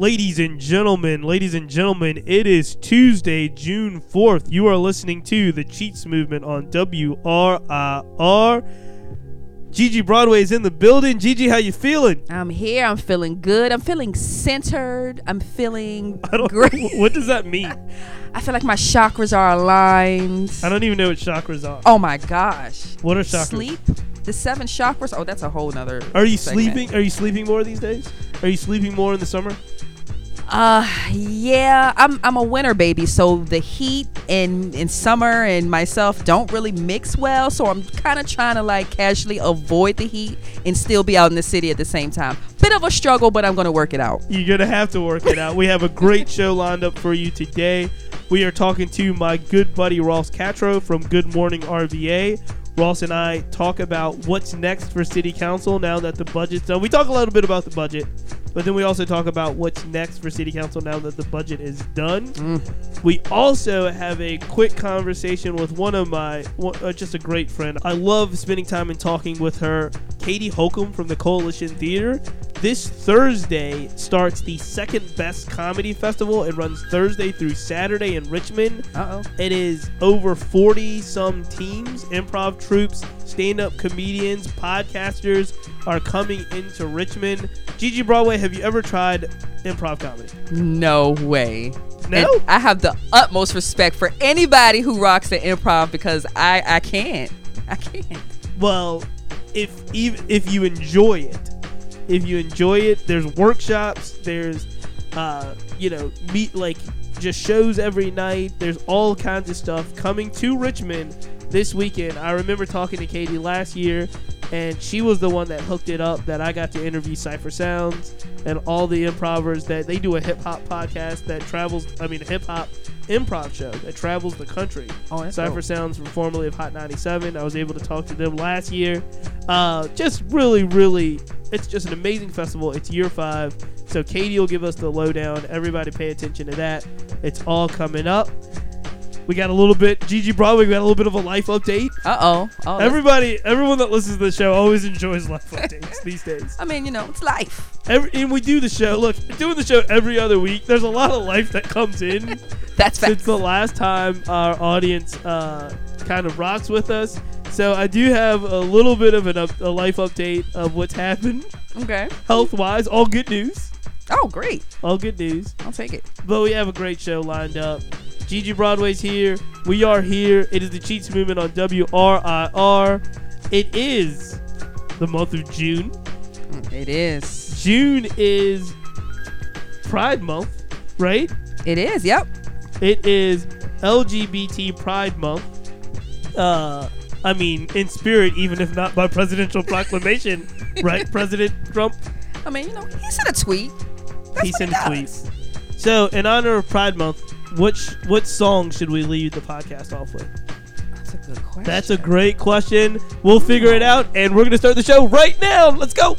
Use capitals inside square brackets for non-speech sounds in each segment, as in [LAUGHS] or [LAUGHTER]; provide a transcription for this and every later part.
Ladies and gentlemen, ladies and gentlemen, it is Tuesday, June 4th. You are listening to the Cheats Movement on WRIR. Gigi Broadway is in the building. Gigi, how you feeling? I'm here. I'm feeling good. I'm feeling centered. I'm feeling [LAUGHS] great. [LAUGHS] What does that mean? [LAUGHS] I feel like my chakras are aligned. I don't even know what chakras are. Oh my gosh. What are chakras? Sleep. The seven chakras. Oh, that's a whole nother. Are you segment. sleeping? Are you sleeping more these days? Are you sleeping more in the summer? Uh, yeah. I'm I'm a winter baby, so the heat and in summer and myself don't really mix well. So I'm kind of trying to like casually avoid the heat and still be out in the city at the same time. Bit of a struggle, but I'm gonna work it out. You're gonna have to work it out. We have a great [LAUGHS] show lined up for you today. We are talking to my good buddy Ross Catrow from Good Morning RVA. Ross and I talk about what's next for City Council now that the budget's done. We talk a little bit about the budget, but then we also talk about what's next for City Council now that the budget is done. We also have a quick conversation with one of my, uh, just a great friend. I love spending time and talking with her, Katie Holcomb from the Coalition Theater. This Thursday starts the second best comedy festival. It runs Thursday through Saturday in Richmond. Uh oh. It is over 40 some teams, improv troops, stand up comedians, podcasters are coming into Richmond. Gigi Broadway, have you ever tried improv comedy? No way. No? And I have the utmost respect for anybody who rocks the improv because I I can't. I can't. Well, if even if you enjoy it, if you enjoy it, there's workshops, there's uh, you know, meet like just shows every night. There's all kinds of stuff coming to Richmond this weekend. I remember talking to Katie last year and she was the one that hooked it up that I got to interview Cipha Sounds and all the improvers that they do a hip hop podcast that travels I mean a hip hop improv show that travels the country. Oh, that's Cipha dope. Sounds from formerly of Hot 97. I was able to talk to them last year. Uh, just really, really, it's just an amazing festival. It's year five. So Katie will give us the lowdown. Everybody pay attention to that. It's all coming up. We got a little bit, Gigi Broadway, we got a little bit of a life update. Uh oh. Oh. Everybody, everyone that listens to the show always enjoys life updates [LAUGHS] these days. I mean, you know, it's life. Every, and we do the show. Look, doing the show every other week. There's a lot of life that comes in [LAUGHS] That's since the last time our audience uh, kind of rocks with us. So I do have a little bit of an up, a life update of what's happened Okay. health wise. All good news. Oh, great. All good news. I'll take it. But we have a great show lined up. Gigi Broadway's here. We are here. It is the Cheats Movement on WRIR. It is the month of June. It is. June is Pride Month, right? It is. Yep. It is LGBT Pride Month. Uh, I mean, in spirit, even if not by presidential proclamation, [LAUGHS] right? President Trump, I mean, you know, he sent a tweet. That's he sent a tweet. So, in honor of Pride Month, which what song should we leave the podcast off with? That's a good question. That's a great question. We'll figure it out, and we're gonna start the show right now. Let's go.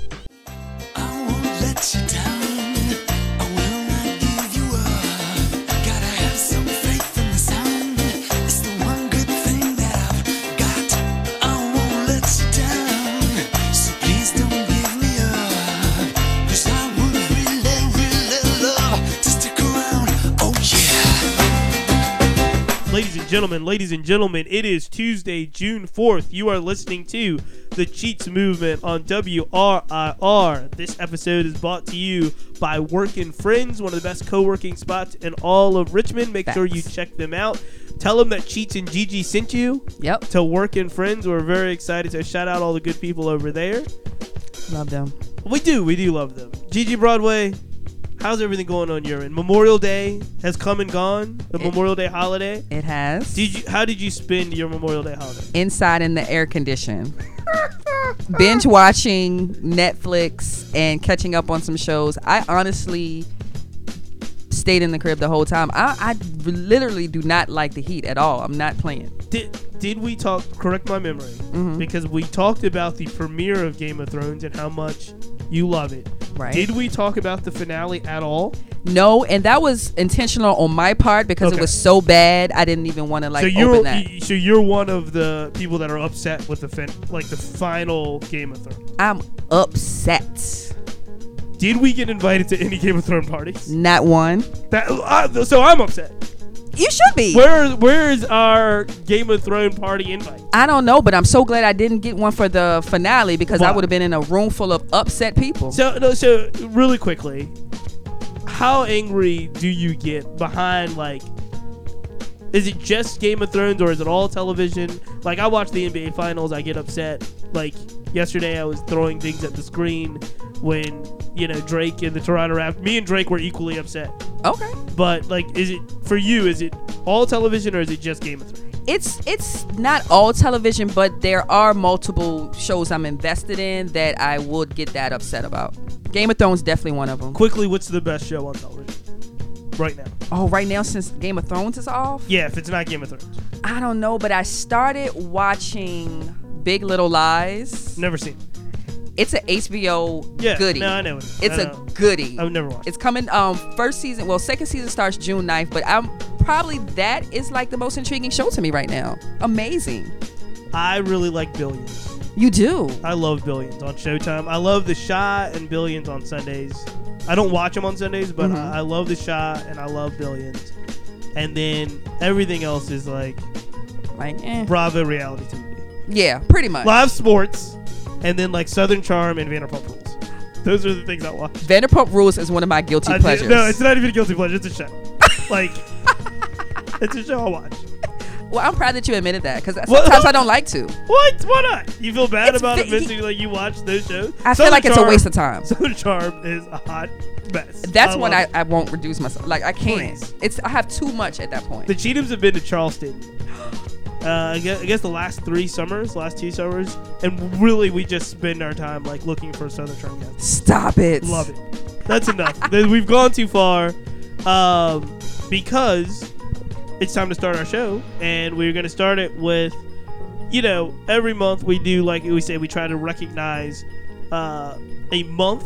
Gentlemen, ladies and gentlemen, it is Tuesday, June 4th. You are listening to the Cheats Movement on WRIR. This episode is brought to you by Work&Friends, one of the best co working spots in all of Richmond. Make sure you check them out. Tell them that Cheats and Gigi sent you Yep. to Work&Friends. We're very excited. So, shout out all the good people over there. Love them. We do, we do love them. Gigi Broadway, how's everything going on your end? Memorial Day has come and gone, the It- Memorial Day holiday. It has. Did you? How did you spend your Memorial Day holiday? inside in the air condition. [LAUGHS] Binge watching Netflix and catching up on some shows. I honestly stayed in the crib the whole time. I, I literally do not like the heat at all. I'm not playing. Did Did we talk? Correct my memory, Mhm. because we talked about the premiere of Game of Thrones and how much you love it. Right. Did we talk about the finale at all? No, and that was intentional on my part because Okay. it was so bad. I didn't even want to like so you're open that. y- so you're one of the people that are upset with the fin- like the final Game of Thrones. I'm upset. Did we get invited to any Game of Thrones parties? Not one. That uh, so I'm upset. You should be. Where where is our Game of Thrones party invite? I don't know, but I'm so glad I didn't get one for the finale because I would have been in a room full of upset people. So no, so really quickly, how angry do you get behind like? Is it just Game of Thrones or is it all television? Like I watch the NBA finals, I get upset. Like yesterday, I was throwing things at the screen when you know Drake and the Toronto Raptors. Me and Drake were equally upset. okay. But like, is it for you? Is it all television or is it just Game of Thrones? It's it's not all television, but there are multiple shows I'm invested in that I would get that upset about. Game of Thrones definitely one of them. Quickly, what's the best show on television right now? Oh, right now since Game of Thrones is off, Yeah, if it's not Game of Thrones, I don't know, but I started watching Big Little Lies. never seen. It's an HBO Yeah, goodie. no, I know it. It's I a know. goodie. I've never watched. It's coming um first season. Well, second season starts June 9th, but I'm probably that is like the most intriguing show to me right now. Amazing. I really like Billions. You do. I love Billions on Showtime. I love The Shot and Billions on Sundays. I don't watch them on Sundays, but Mhm. I, I love The Shot and I love Billions. And then everything else is like Like, eh. Bravo reality TV. Yeah, pretty much. Live sports, and then like Southern Charm and Vanderpump Rules. Those are the things I watch. Vanderpump Rules is one of my guilty I pleasures. no, it's not even a guilty pleasure. It's a show. like, [LAUGHS] it's a show I watch. Well, I'm proud that you admitted that because What? sometimes I don't [LAUGHS] like to. What? Why not? You feel bad It's about vi- admitting like you watch those shows? I feel Southern like it's a waste of time. Southern Charm is a hot mess. That's when love I. I won't reduce myself. Like I can't. Please. It's I have too much at that point. The Cheathams have been to Charleston. [GASPS] Uh, I, guess, I guess the last three summers, last two summers, and really we just spend our time like looking for Southern Charm guests. Stop it. Love it. That's enough. [LAUGHS] We've gone too far um, because it's time to start our show, and we're going to start it with, you know, every month we do like we say we try to recognize uh, a month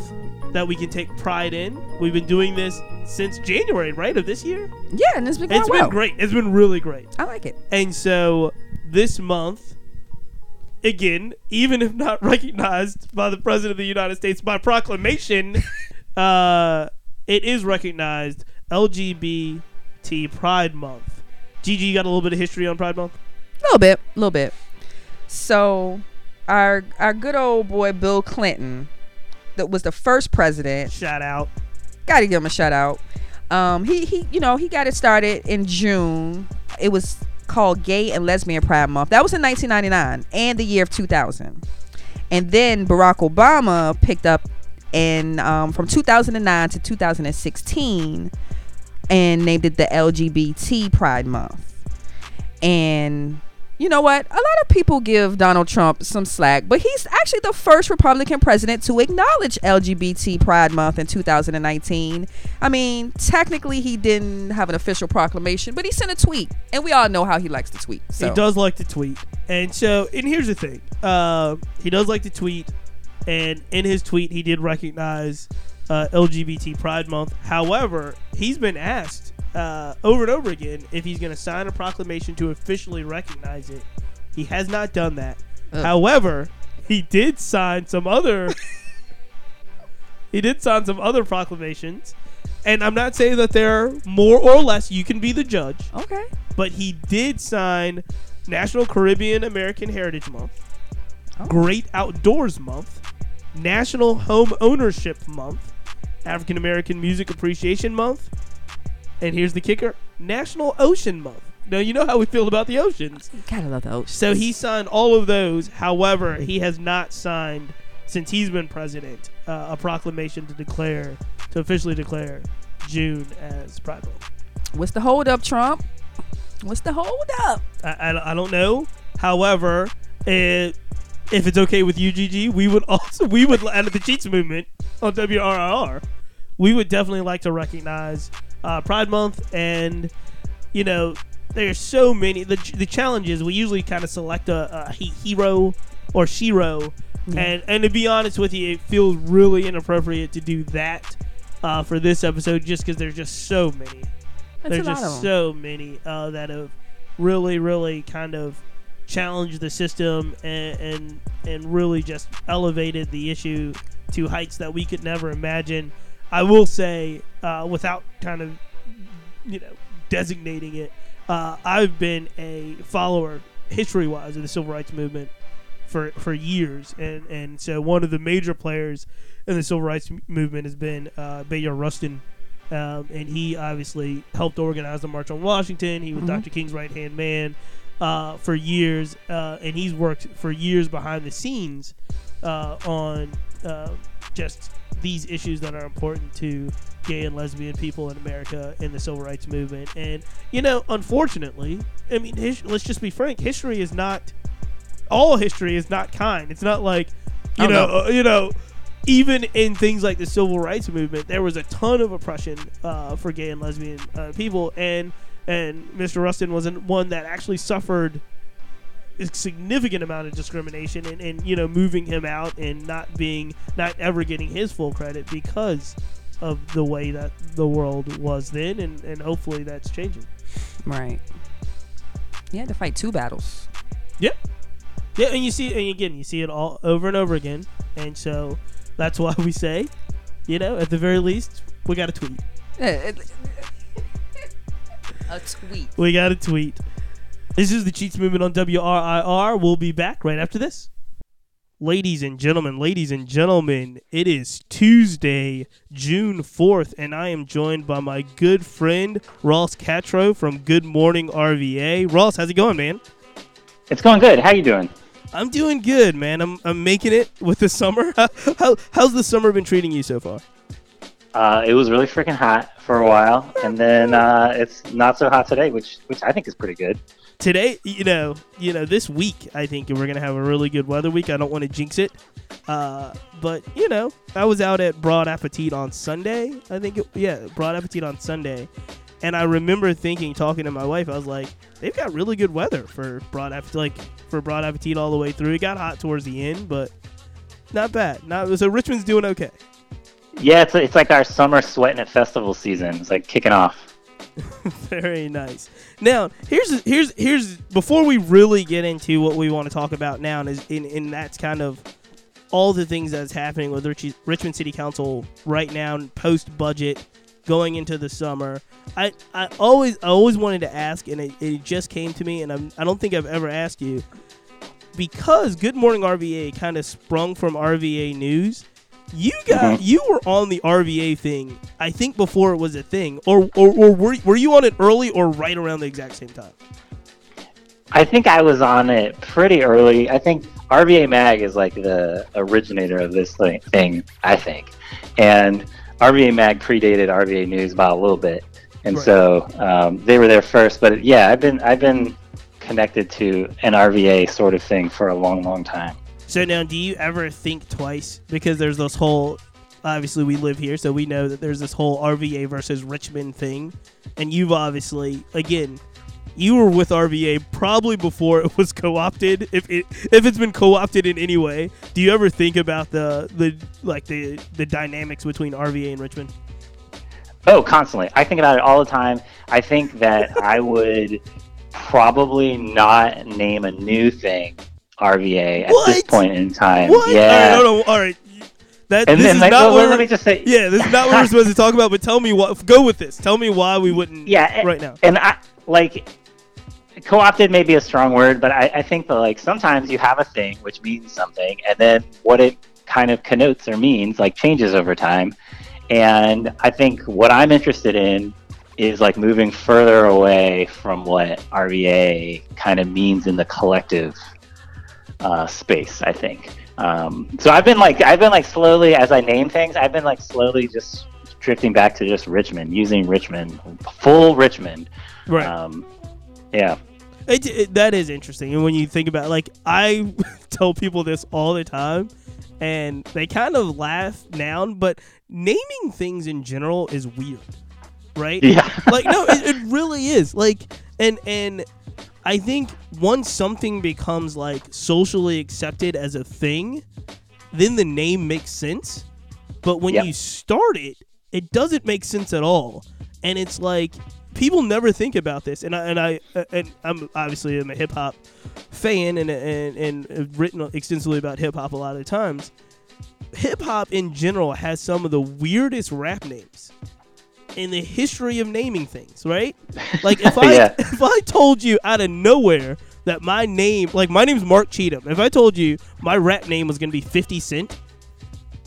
that we can take pride in. We've been doing this since January, right, of this year. Yeah, and it's been going It's well. been great. It's been really great. I like it. And so this month, again, even if not [LAUGHS] recognized by the President of the United States by proclamation, [LAUGHS] uh, it is recognized LGBT Pride Month. Gigi, you got a little bit of history on Pride Month? A little bit, a little bit. So, our our good old boy Bill Clinton, that was the first president. Shout out. Got to give him a shout out. Um, he he, you know, he got it started in June. It was called Gay and Lesbian Pride Month. That was in 1999 and the year of 2000. And then Barack Obama picked up in um, from 2009 to 2016 and named it the LGBT Pride Month. And you know what? A lot of people give Donald Trump some slack, but he's actually the first Republican president to acknowledge LGBT Pride Month in 2019. I mean, technically, he didn't have an official proclamation, but he sent a tweet, and we all know how he likes to tweet. So. He does like to tweet. And so, and here's the thing. Uh, he does like to tweet. And in his tweet, he did recognize uh, LGBT Pride Month. However, he's been asked uh, over and over again if he's going to sign a proclamation to officially recognize it. He has not done that. Ugh. However, he did sign some other. [LAUGHS] he did sign some other proclamations. And I'm not saying that they're more or less. You can be the judge Okay. but he did sign National Caribbean American Heritage Month, Oh. Great Outdoors Month, National Home Ownership Month, African American Music Appreciation Month, and here's the kicker National Ocean Month. Now, you know how we feel about the oceans. Gotta love the ocean. So he signed all of those. However, he has not signed, since he's been president, uh, a proclamation to declare, to officially declare June as Pride Month. What's the hold up, Trump? What's the hold up? I, I, I don't know. However, it, if it's okay with UGG, we would [LAUGHS] also we would out of the Cheats movement on WRR, we would definitely like to recognize uh, Pride Month, and you know, there's so many. The the challenge is we usually kind of select a, a hero or shero, and and to be honest with you, it feels really inappropriate to do that uh, for this episode, just because there's just so many That's there's a lot of just so many uh, that have really, really kind of challenged the system and, and and really just elevated the issue to heights that we could never imagine. I will say, uh, without kind of you know designating it, uh, I've been a follower history-wise of the civil rights movement for for years, and and so one of the major players in the civil rights movement has been uh, Bayard Rustin. Um, and he obviously helped organize the March on Washington. He was Mhm. Dr. King's right hand man uh, for years, uh, and he's worked for years behind the scenes uh, on uh, just these issues that are important to gay and lesbian people in America in the civil rights movement. And you know, unfortunately, I mean, his, let's just be frank: history is not all history is not kind. It's not like you Oh, know, uh, you know. Even in things like the civil rights movement, there was a ton of oppression uh, for gay and lesbian uh, people, and and Mr. Rustin was one that actually suffered a significant amount of discrimination and, and you know moving him out and not being not ever getting his full credit because of the way that the world was then and, and hopefully that's changing Right. You had to fight two battles. Yeah. Yeah and you see and again you see it all over and over again and so that's why we say you know at the very least we got a tweet eh, eh, [LAUGHS] A tweet. we got a tweet this is the cheats movement on wrir we'll be back right after this Ladies and gentlemen, ladies and gentlemen, it is Tuesday, June 4th, and I am joined by my good friend Ross Catrow from Good Morning RVA. Ross, how's it going, man? It's going good. How you doing? I'm doing good, man. I'm, I'm making it with the summer. How, [LAUGHS] how, how's the summer been treating you so far? Uh, it was really freaking hot for a while, and then uh, it's not so hot today, which which I think is pretty good. Today, you know, you know, this week I think we're gonna have a really good weather week. I don't want to jinx it, uh, but you know, I was out at Broad Appetit on Sunday. I think, it, yeah, Broad Appetit on Sunday, and I remember thinking, talking to my wife, I was like, they've got really good weather for Broad Appetit, like for Broad Appetit all the way through. It got hot towards the end, but not bad. Not so Richmond's doing okay. Yeah, it's it's like our summer sweating at festival season. It's like kicking off. [LAUGHS] Very nice. Now, here's here's here's before we really get into what we want to talk about now, and is in and that's kind of all the things that's happening with Rich, Richmond City Council right now, post budget, going into the summer. I, I always I always wanted to ask, and it, it just came to me, and I'm, I don't think I've ever asked you because Good Morning RVA kind of sprung from RVA News. You got Mhm. you were on the RVA thing, I think before it was a thing, or or, or were, were you on it early or right around the exact same time? I think I was on it pretty early. I think RVA Mag is like the originator of this thing, thing I think, and RVA Mag predated RVA News by a little bit, and Right. so um, they were there first. But yeah, I've been I've been connected to an RVA sort of thing for a long, long time. So now, do you ever think twice? Because there's this whole. Obviously, we live here, so we know that there's this whole RVA versus Richmond thing, and you've obviously, again, you were with RVA probably before it was co-opted. If it if it's been co-opted in any way, do you ever think about the the like the the dynamics between RVA and Richmond? Oh, constantly. I think about it all the time. I think that I would [LAUGHS] probably not name a new thing RVA at this point in time. What? Yeah. All right, hold on. All right. That and this then is like, not well, what let we're- me just say Yeah, this is not what we're supposed to talk about. But tell me what. Go with this. Tell me why we wouldn't. Yeah, and- Right now. And I like co-opted may be a strong word, but I, I think that like sometimes you have a thing which means something, and then what it kind of connotes or means like changes over time. And I think what I'm interested in is like moving further away from what RVA kind of means in the collective uh, space. I think. Um, so I've been like I've been like slowly as I name things, I've been like slowly just drifting back to just Richmond, using Richmond, full Richmond. Right. Um, yeah. It, it, that is interesting, and when you think about, like, I [LAUGHS] tell people this all the time, and they kind of laugh now. But naming things in general is weird, right? Yeah. like, no, it, it really is. Like, and and I think once something becomes like socially accepted as a thing, then the name makes sense. But when Yep. you start it, it doesn't make sense at all. And it's like people never think about this, and I and I uh, and I'm obviously I'm a hip hop fan and and and have written extensively about hip hop a lot of times. Hip hop in general has some of the weirdest rap names in the history of naming things, right? [LAUGHS] Like if I Yeah. if I told you out of nowhere that my name, like my name's Mark Cheatham, if I told you my rap name was gonna be Fifty Cent,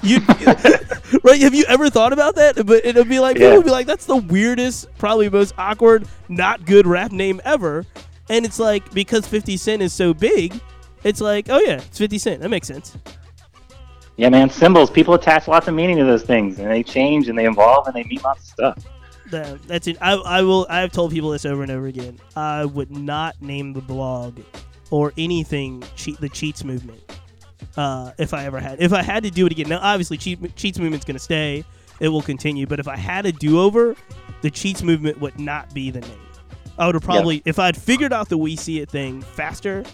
you [LAUGHS] right? Have you ever thought about that? But it'll be like people would be like, "That's the weirdest, probably most awkward, not good rap name ever." And it's like because Fifty Cent is so big, it's like, oh yeah, it's Fifty Cent. That makes sense. Yeah, man. Symbols. People attach lots of meaning to those things, and they change and they evolve and they mean lots of stuff. That- that's it. I, I will. I've told people this over and over again. I would not name the blog or anything cheat the cheats movement. Uh, if I ever had, if I had to do it again, now obviously cheat, cheats movement's going to stay. It will continue. But if I had a do over, the cheats movement would not be the name. I would have probably, if I'd figured out the we see it thing faster,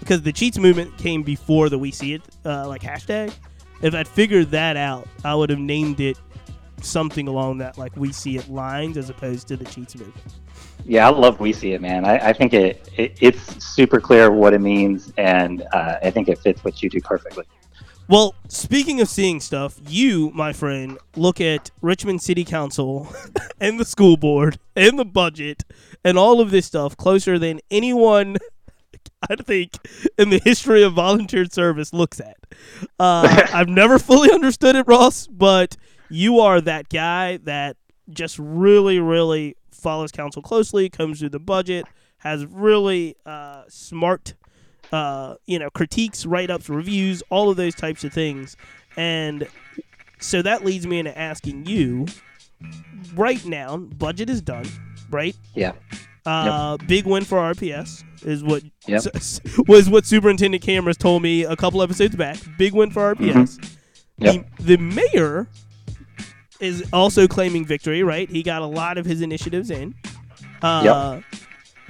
because the cheats movement came before the we see it uh, like hashtag. If I'd figured that out, I would have named it something along that like we see it lines as opposed to the cheats move. Yeah, I love we see it, man. I, I think it, it it's super clear what it means, and uh, I think it fits what you do perfectly. Well, speaking of seeing stuff, you, my friend, look at Richmond City Council [LAUGHS] and the school board and the budget and all of this stuff closer than anyone [LAUGHS] I think in the history of volunteer service looks at. Uh, [LAUGHS] I've never fully understood it, Ross, but you are that guy that just really, really follows council closely, comes through the budget, has really uh, smart, uh, you know, critiques, write ups, reviews, all of those types of things. And so that leads me into asking you right now, budget is done, right? Yeah. Uh, Big win for RPS is what [LAUGHS] Yep. was what Superintendent Kamras told me a couple episodes back. Big win for RPS. Yep. The, the mayor is also claiming victory, right? He got a lot of his initiatives in. Uh,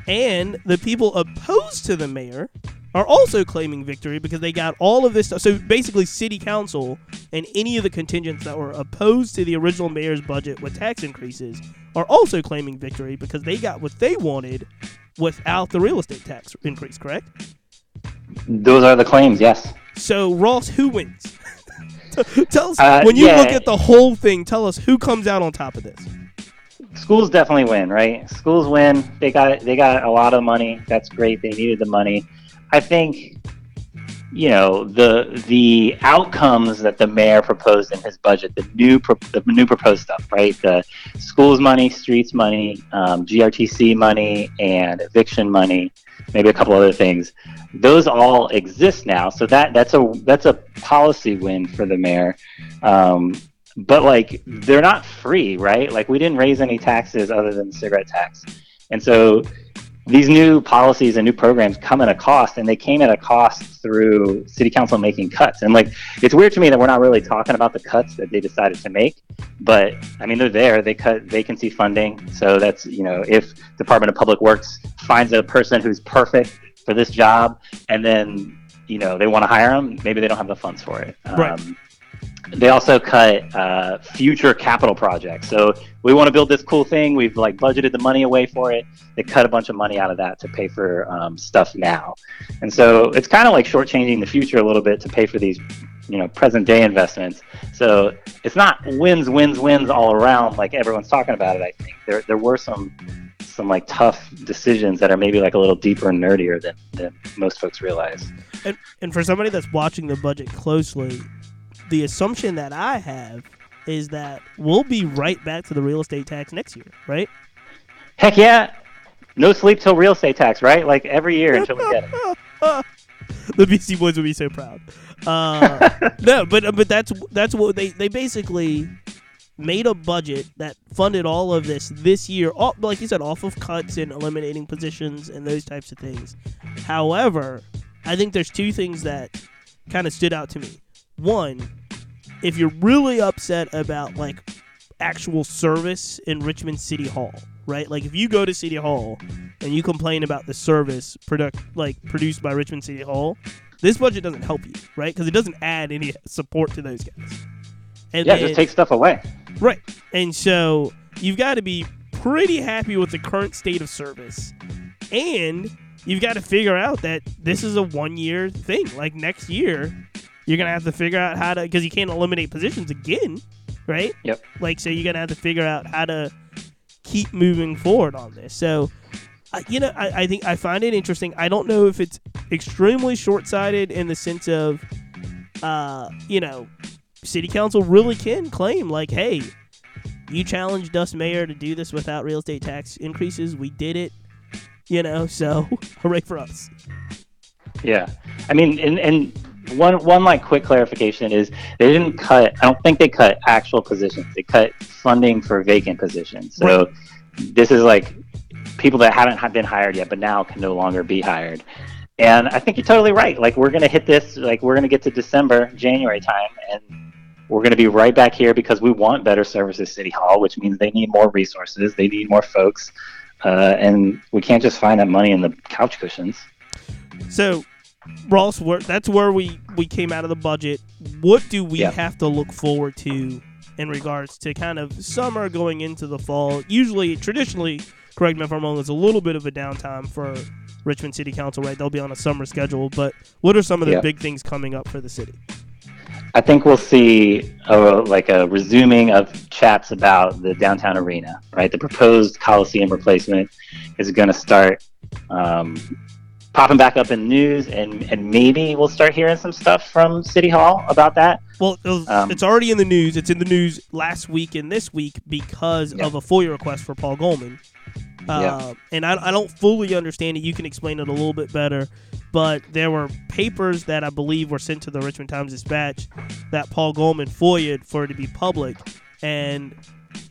And the people opposed to the mayor are also claiming victory because they got all of this stuff. So basically, city council and any of the contingents that were opposed to the original mayor's budget with tax increases are also claiming victory because they got what they wanted without the real estate tax increase, correct? Those are the claims. Yes. So Ross, who wins? [LAUGHS] tell us Uh, when you yeah. look at the whole thing. Tell us who comes out on top of this. schools definitely win, right? Schools win. They got they got a lot of money. That's great. They needed the money. I think you know the the outcomes that the mayor proposed in his budget, the new pro- the new proposed stuff, right? The schools money, streets money, um, GRTC money, and eviction money, maybe a couple other things. Those all exist now, so that that's a that's a policy win for the mayor. Um, but like they're not free, right? Like we didn't raise any taxes other than the cigarette tax, and so these new policies and new programs come at a cost, and they came at a cost through city council making cuts. And like it's weird to me that we're not really talking about the cuts that they decided to make, but I mean they're there. They cut vacancy funding, so that's you know if Department of Public Works finds a person who's perfect for this job, and then you know they want to hire them, maybe they don't have the funds for it. Right. Um, they also cut uh, future capital projects. So we want to build this cool thing. We've like budgeted the money away for it. They cut a bunch of money out of that to pay for um, stuff now, and so it's kind of like shortchanging the future a little bit to pay for these, you know, present day investments. So it's not wins, wins, wins all around like everyone's talking about it. I think there there were some some like tough decisions that are maybe like a little deeper and nerdier than, than most folks realize. And, and for somebody that's watching the budget closely, the assumption that I have is that we'll be right back to the real estate tax next year, right? Heck yeah. No sleep till real estate tax, right? Like every year until we get it. [LAUGHS] the Beastie Boys would be so proud. Uh, [LAUGHS] no, but but that's that's what they they basically made a budget that funded all of this this year, all, like you said, off of cuts and eliminating positions and those types of things. However, I think there's two things that kind of stood out to me. One, if you're really upset about like actual service in Richmond City Hall, right? Like if you go to City Hall and you complain about the service product like produced by Richmond City Hall, this budget doesn't help you, right? Because it doesn't add any support to those guys. And Yeah, then- just take stuff away. Right. And so you've got to be pretty happy with the current state of service. And you've got to figure out that this is a one year thing. Like next year, you're going to have to figure out how to, because you can't eliminate positions again, right? Yep. Like, so you're going to have to figure out how to keep moving forward on this. So, uh, you know, I, I think I find it interesting. I don't know if it's extremely short sighted in the sense of, uh, you know, city council really can claim, like, hey, you challenged us, mayor, to do this without real estate tax increases. We did it, you know, so [LAUGHS] hooray for us. Yeah, I mean, and, and one one like quick clarification is they didn't cut. I don't think they cut actual positions. They cut funding for vacant positions. So this is like people that haven't been hired yet, but now can no longer be hired. And I think you're totally right. Like we're gonna hit this. Like we're gonna get to December, January time, and we're gonna be right back here because we want better services, City Hall, which means they need more resources. They need more folks. Uh, and we can't just find that money in the couch cushions. So, Ross, where, that's where we, we came out of the budget. What do we Yeah. have to look forward to in regards to kind of summer going into the fall? Usually, traditionally, correct me if I'm wrong, it's a little bit of a downtime for Richmond City Council, right? They'll be on a summer schedule. But what are some of the Yeah. big things coming up for the city? I think we'll see a, like a resuming of chats about the downtown arena, right? The proposed Coliseum replacement is going to start um, popping back up in the news, and, and maybe we'll start hearing some stuff from City Hall about that. Well, Um, it's already in the news. It's in the news last week and this week because Yeah. of a FOIA request for Paul Goldman. Uh, Yeah. And I, I don't fully understand it. You can explain it a little bit better. But there were papers that I believe were sent to the Richmond Times Dispatch that Paul Goldman FOIA'd for it to be public. And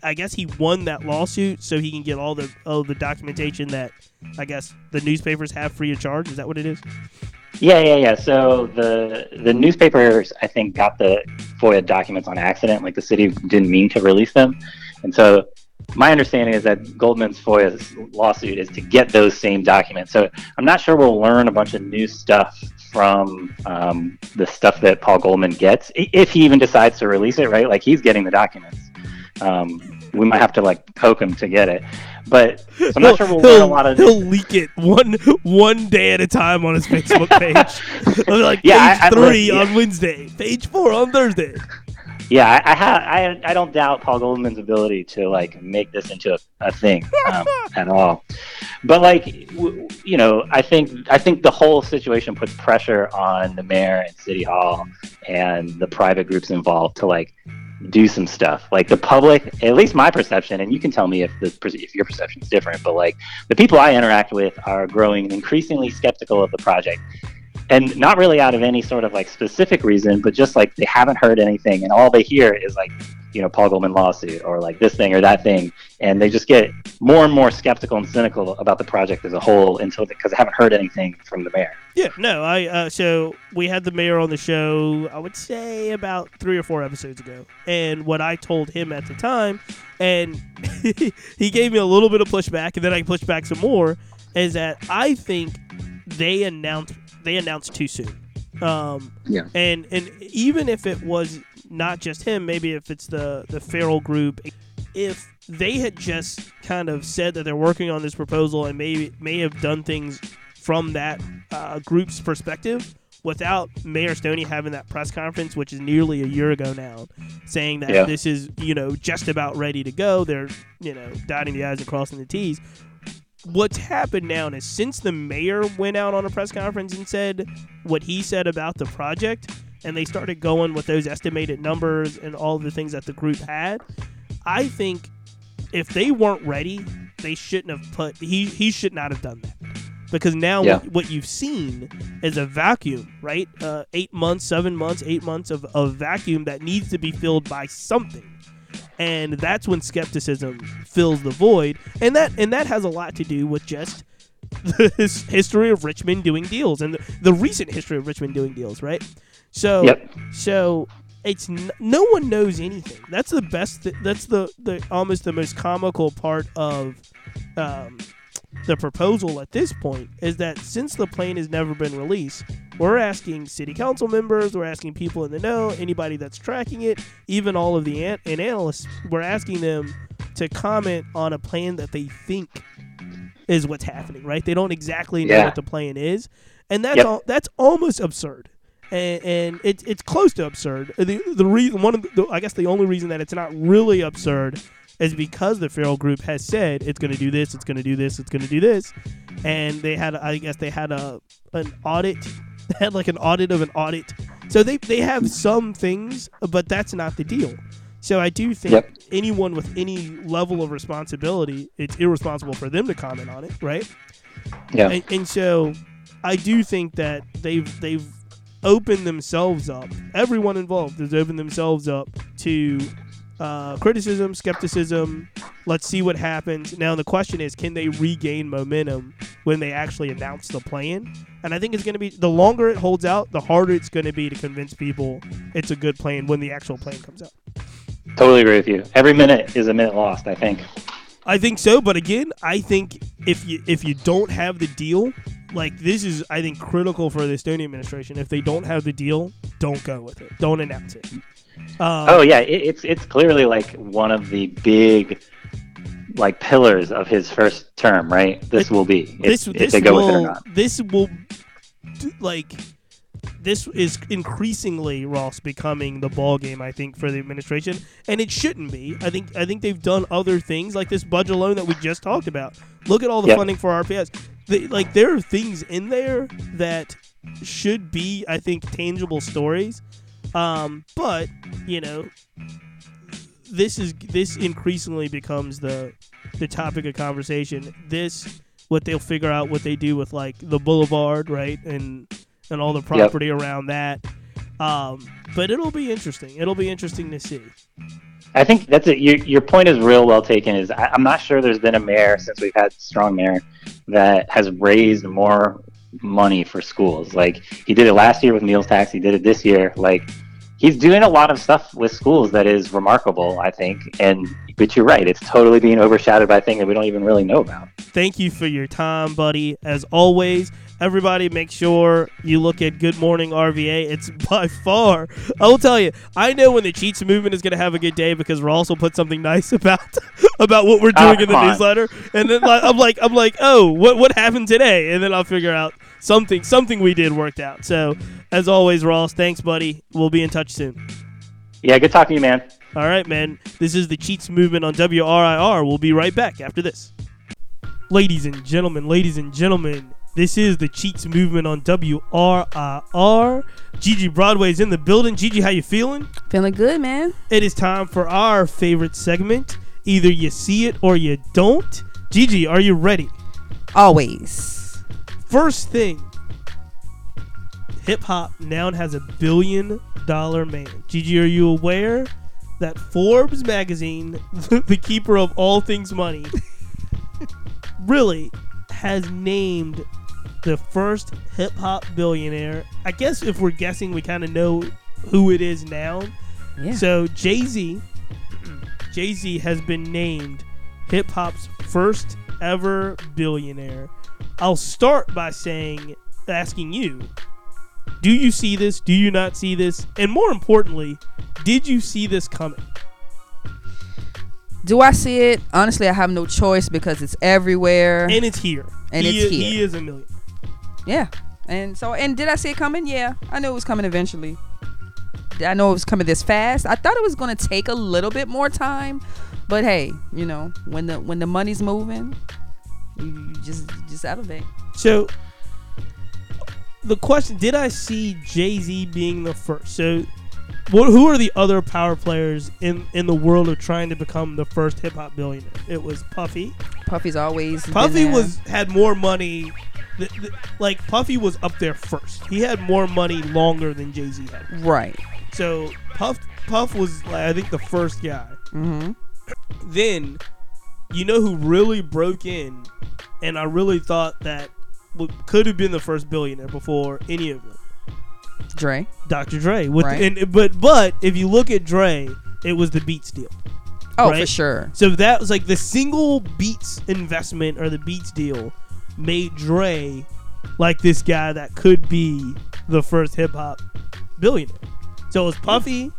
I guess he won that lawsuit so he can get all the all the documentation that I guess the newspapers have free of charge. Is that what it is? Yeah, yeah, yeah. So the the newspapers, I think, got the FOIA documents on accident. Like the city didn't mean to release them, and so my understanding is that Goldman's FOIA lawsuit is to get those same documents. So I'm not sure we'll learn a bunch of new stuff from um, the stuff that Paul Goldman gets, if he even decides to release it. Right, like he's getting the documents. Um, we might have to like poke him to get it, but so I'm not sure we'll learn a lot of. he'll leak it one one day at a time on his Facebook [LAUGHS] page. [LAUGHS] I'll be like Yeah, page I- I- three yeah. on Wednesday, page four on Thursday. Yeah, I I, ha- I I don't doubt Paul Goldman's ability to like make this into a, a thing um, [LAUGHS] at all. But like w- you know, I think I think the whole situation puts pressure on the mayor and city hall and the private groups involved to like do some stuff. Like the public, at least my perception, and you can tell me if the if your perception is different. But like the people I interact with are growing increasingly skeptical of the project and not really out of any sort of like specific reason, but just like they haven't heard anything, and all they hear is like, you know, Paul Goldman lawsuit or like this thing or that thing, and they just get more and more skeptical and cynical about the project as a whole until because they haven't heard anything from the mayor. Yeah, no, I uh, so we had the mayor on the show. I would say about three or four episodes ago, and what I told him at the time, and [LAUGHS] he gave me a little bit of pushback, and then I pushed back some more, is that I think they announced they announced too soon. Um, Yeah. and and even if it was not just him, maybe if it's the the Farrell group, if they had just kind of said that they're working on this proposal and maybe may have done things from that uh, group's perspective without Mayor Stoney having that press conference, which is nearly a year ago now, saying that Yeah. this is you know just about ready to go. They're you know dotting the i's and crossing the t's. What's happened now is since the mayor went out on a press conference and said what he said about the project, and they started going with those estimated numbers and all the things that the group had, I think if they weren't ready, they shouldn't have put he he should not have done that because now Yeah. what, what you've seen is a vacuum, right? Uh, eight months, seven months, eight months of, of vacuum that needs to be filled by something, and that's when skepticism fills the void, and that and that has a lot to do with just [LAUGHS] the his history of Richmond doing deals and the, the recent history of Richmond doing deals, right? So Yep. so it's no one knows anything. That's the best. Th- that's the the almost the most comical part of um, the proposal at this point is that since the plane has never been released, we're asking city council members, we're asking people in the know, anybody that's tracking it, even all of the an- and analysts, we're asking them to comment on a plan that they think is what's happening, right? They don't exactly know Yeah. what the plan is, and that's Yep. al- that's almost absurd, and, and it's it's close to absurd. The the reason one of the, I guess the only reason that it's not really absurd is because the Farrell Group has said it's going to do this, it's going to do this, it's going to do this, and they had I guess they had a an audit, [LAUGHS] they had like an audit of an audit, so they they have some things, but that's not the deal. So I do think Yep. anyone with any level of responsibility, it's irresponsible for them to comment on it, right? Yeah. And, and so I do think that they've they've opened themselves up. Everyone involved has opened themselves up to uh, criticism, skepticism. Let's see what happens. Now the question is, can they regain momentum when they actually announce the plan? And I think it's going to be the longer it holds out, the harder it's going to be to convince people it's a good plan when the actual plan comes out. Totally agree with you. Every minute is a minute lost. I think. I think so, but again, I think if you if you don't have the deal, like this is I think critical for the Estonian administration. If they don't have the deal, don't go with it. Don't announce it. Um, Oh yeah, it, it's it's clearly like one of the big like pillars of his first term, right? This It- will be if, this if this they go will with it or not. this will like this is increasingly Ross becoming the ball game I think for the administration and it shouldn't be. I think I think they've done other things like this budget loan that we just talked about. Look at all the Yep. funding for RPS. They, like there are things in there that should be I think tangible stories. Um, but, you know, this is this increasingly becomes the the topic of conversation. This what they'll figure out what they do with like the boulevard, right, and and all the property around that. Um, but it'll be interesting. It'll be interesting to see. I think that's it. Your, your point is real well taken. Is I, I'm not sure there's been a mayor since we've had strong mayor that has raised more money for schools. Like he did it last year with meals tax. He did it this year. Like he's doing a lot of stuff with schools that is remarkable. I think. And but you're right. It's totally being overshadowed by things that we don't even really know about. Thank you for your time, buddy. As always, everybody make sure you look at Good Morning RVA. It's by far, I will tell you, I know when the Cheats movement is going to have a good day because Ross will put something nice [LAUGHS] about about what we're Oh, doing in the on. newsletter, and then like, I'm like, I'm like, oh, what what happened today? And then I'll figure out something something we did worked out. So, as always, Ross, thanks, buddy. We'll be in touch soon. Yeah. Good talking to you, man. All right, man. This is the Cheats Movement on WRIR. We'll be right back after this. Ladies and gentlemen, ladies and gentlemen, this is the Cheats Movement on WRIR. Gigi Broadway's in the building. Gigi, how you feeling? Feeling good, man. It is time for our favorite segment. Either you see it or you don't. Gigi, are you ready? Always. First thing, hip hop now has a billion dollar man. Gigi, are you aware that Forbes magazine, [LAUGHS] the keeper of all things money, [LAUGHS] really has named the first hip hop billionaire? I guess if we're guessing, we kind of know who it is now. Yeah. So Jay Z, Jay Z has been named hip hop's first ever billionaire. I'll start by saying, asking you, do you see this? Do you not see this? And more importantly, did you see this coming? Do I see it? Honestly, I have no choice because it's everywhere. And it's here. And he it's is, here. He is a million. Yeah. And so, and did I see it coming? Yeah, I knew it was coming eventually. I know it was coming this fast. I thought it was going to take a little bit more time, but hey, you know, when the when the money's moving, you, you just just elevate. So the question: Did I see Jay Z being the first? So, what, who are the other power players in in the world of trying to become the first hip hop billionaire? It was Puffy. Puffy's always Puffy was had more money. Th- th- like Puffy was up there first. He had more money longer than Jay Z had. right. So Puff Puff was like, I think the first guy. Mm-hmm. Then you know who really broke in, and I really thought that could have been the first billionaire before any of them. Dre. Dr. Dre. With Right. and but but if you look at Dre, it was the Beats deal. Oh, for sure. So that was like the single Beats investment or the Beats deal made Dre like this guy that could be the first hip hop billionaire. So it was Puffy,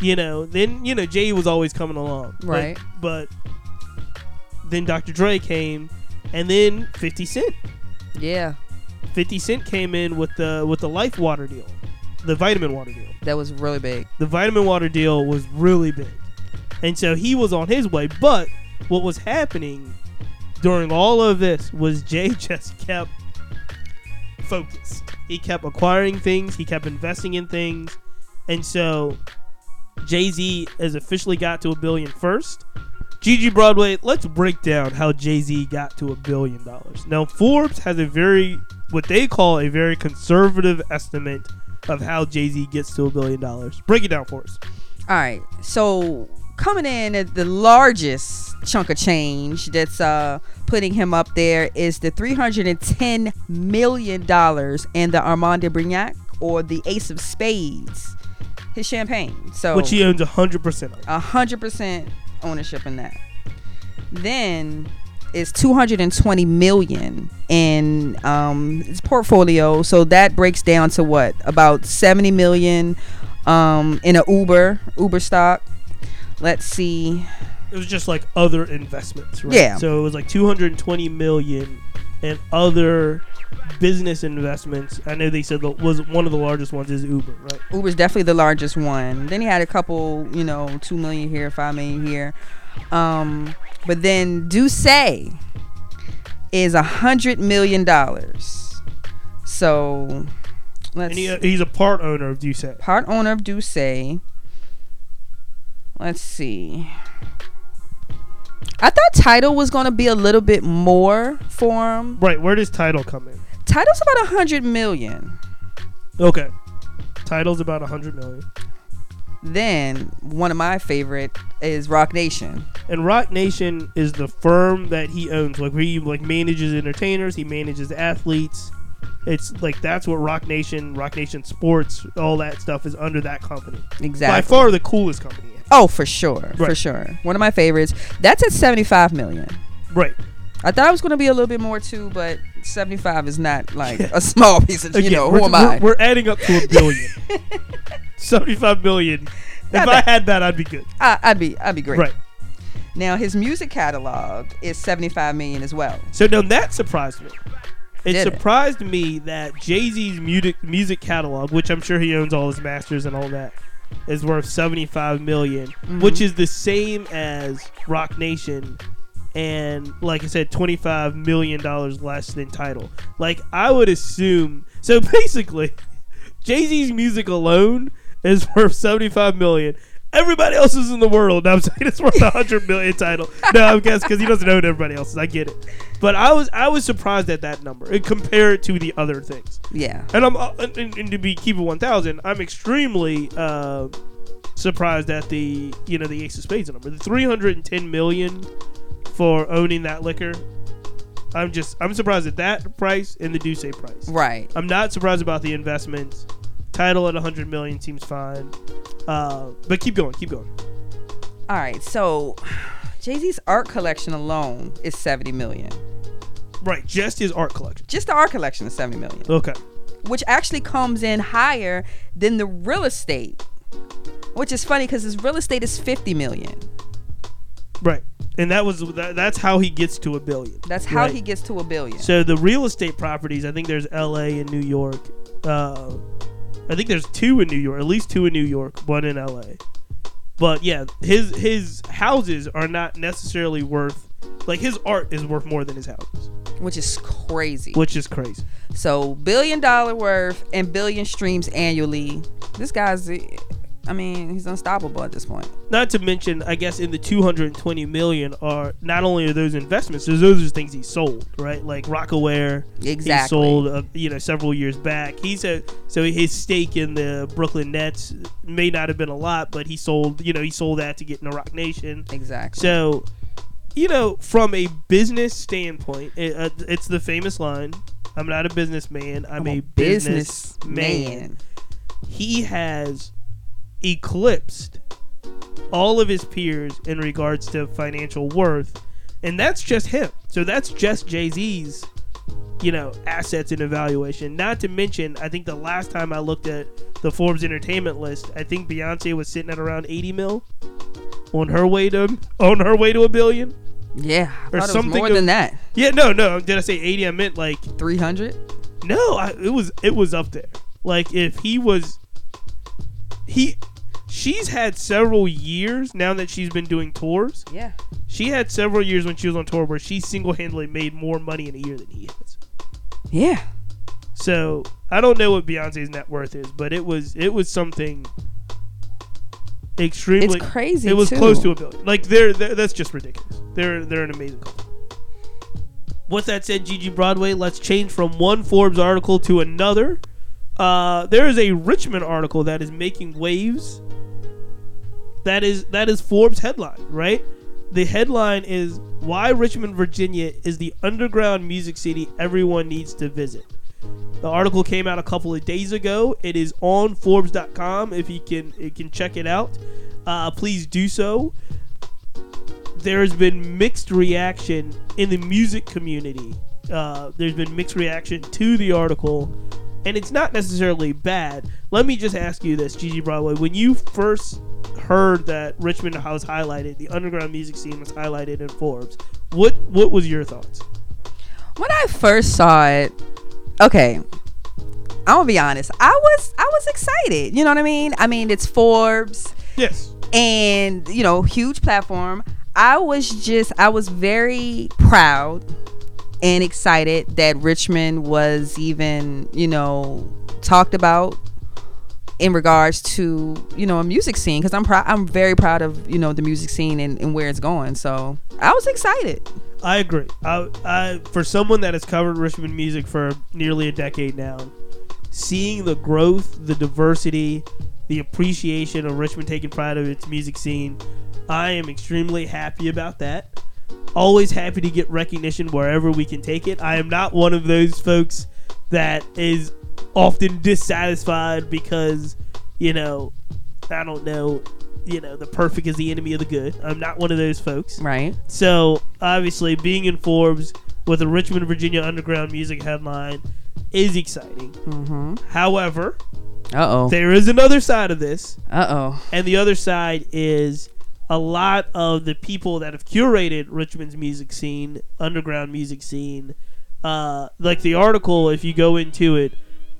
you know, then you know Jay was always coming along. Right. But, then Dr. Dre came, and then 50 Cent. Yeah, 50 Cent came in with the with the Life Water deal, the vitamin water deal. that was really big. The vitamin water deal was really big, and so he was on his way. But what was happening during all of this was Jay [LAUGHS] just kept focused. He kept acquiring things. He kept investing in things, and so Jay Z has officially got to a billion first. Gigi Broadway, let's break down how Jay Z got to a billion dollars. Now, Forbes has a very, what they call a very conservative estimate of how Jay Z gets to a billion dollars. Break it down for us. All right, so coming in at the largest chunk of change that's uh putting him up there is the 310 million dollars in the Armand de Brignac or the Ace of Spades, his champagne. So Which he owns 100% of. a hundred percent ownership in that. Then is 220 million in um his portfolio. So that breaks down to what? About 70 million um in a Uber, Uber stock. Let's see. It was just like other investments, right? Yeah. So it was like 220 million and other business investments. I know they said the, was one of the largest ones is Uber, right? Uber's definitely the largest one. Then he had a couple, you know, 2 million here, 5 million here. Um but then D'Ussé is a hundred million dollars. So let's And he, uh, he's a part owner of D'Ussé. part owner of D'Ussé. Let's see. I thought Tidal was going to be a little bit more for him. Right. Where does Tidal come in? Tidal's about a hundred million. Okay. Tidal's about a 100 million. Then one of my favorite is Roc Nation. And Roc Nation is the firm that he owns. Like he like manages entertainers, he manages athletes. It's like that's what Roc Nation, Roc Nation Sports, all that stuff is under that company. Exactly. By far the coolest company. Oh, for sure, for sure. One of my favorites. That's at seventy-five million. Right. I thought it was going to be a little bit more too, but seventy-five is not like a small piece of. You Again, know, we're, who am we're, we're adding up to a billion. [LAUGHS] 75 million. If Not I had that, I'd be good. I, I'd be, I'd be great. Right. Now his music catalog is seventy-five million as well. So now that surprised me. It Did it? surprised me that Jay Z's music music catalog, which I'm sure he owns all his masters and all that, is worth 75 million, Mm-hmm. which is the same as Roc Nation, and like I said, 25 million dollars less than Tidal. Like I would assume. So [LAUGHS] basically, Jay Z's music alone is worth 75 million. Everybody else is in the world. I'm [LAUGHS] saying it's worth a 100 million Tidal. No, I'm guessing because he doesn't own everybody else's. I get it, but I was I was surprised at that number and compare it to the other things. Yeah. And I'm uh, and, and to be keep it 1,000, I'm extremely uh, surprised at the you know the Ace of Spades number, the 310 million for owning that liquor. I'm just I'm surprised at that price and the D'Ussé price. Right. I'm not surprised about the investments. Tidal at 100 million seems fine. Uh, but keep going, keep going. All right. So Jay Z's art collection alone is seventy million. Right, just his art collection. Just the art collection is seventy million, Okay. which actually comes in higher than the real estate. Which is funny because his real estate is fifty million. Right. And that was that, that's how he gets to a billion. That's how Right. he gets to a billion. So the real estate properties, I think there's L.A. and New York. Uh, I think there's two in New York, at least two in New York, one in L.A. But yeah, his his houses are not necessarily worth like his art is worth more than his houses, which is crazy. which is crazy. So billion dollar worth and billion streams annually. This guy's, I mean, he's unstoppable at this point. Not to mention, I guess in the 220 million are not only are those investments, those are things he sold, right? Like Rocawear, exactly. he sold, uh, you know, several years back. He said so his stake in the Brooklyn Nets may not have been a lot, but he sold, you know, he sold that to get in the Roc Nation. Exactly. So, you know, from a business standpoint, it, uh, it's the famous line: "I'm not a businessman. I'm, a, business man." He has eclipsed all of his peers in regards to financial worth, and that's just him. So that's just Jay Z's, you know, assets and evaluation. Not to mention, I think the last time I looked at the Forbes Entertainment list, I think Beyonce was sitting at around 80 mil on her way to on her way to a billion. Yeah, I Or thought it was something more of- than that. Yeah, no, no. Did I say 80? I meant like Three hundred. no. I, it was it was up there. Like if he was, he, she's had several years now that she's been doing tours. Yeah. She had several years when she was on tour where she single handedly made more money in a year than he has. Yeah. So I don't know what Beyonce's net worth is, but it was it was something extremely. It's crazy, It was too. close to a billion. Like they're, they're that's just ridiculous. They're they're an amazing couple. With that said, Gigi Broadway, let's change from one Forbes article to another. Uh, there is a Richmond article that is making waves. That is that is Forbes headline, right? The headline is why Richmond, Virginia is the underground music city everyone needs to visit. The article came out a couple of days ago. It is on Forbes.com. If you can, you can check it out. Uh, please do so. There has been mixed reaction in the music community. Uh, there's been mixed reaction to the article, and it's not necessarily bad. Let me just ask you this, Gigi Broadway. When you first heard that Richmond was highlighted, the underground music scene was highlighted in Forbes, what what was your thoughts? When I first saw it, okay, I'm gonna be honest. I was I was excited. You know what I mean? I mean, it's Forbes Yes. and you know, huge platform. I was just I was very proud and excited that Richmond was even, you know, talked about in regards to you know a music scene because I'm proud I'm very proud of you know the music scene and, and where it's going so I was excited I agree. I, I, for someone that has covered Richmond music for nearly a decade now, seeing the growth, the diversity, the appreciation of Richmond taking pride of its music scene, I am extremely happy about that. Always happy to get recognition wherever we can take it. I am not one of those folks that is often dissatisfied because, you know, I don't know, you know, the perfect is the enemy of the good. I'm not one of those folks. right So obviously, being in Forbes with a Richmond, Virginia underground music headline is exciting. mm-hmm However, uh-oh there is another side of this, uh-oh and the other side is a lot of the people that have curated Richmond's music scene, underground music scene. Uh, like the article, if you go into it,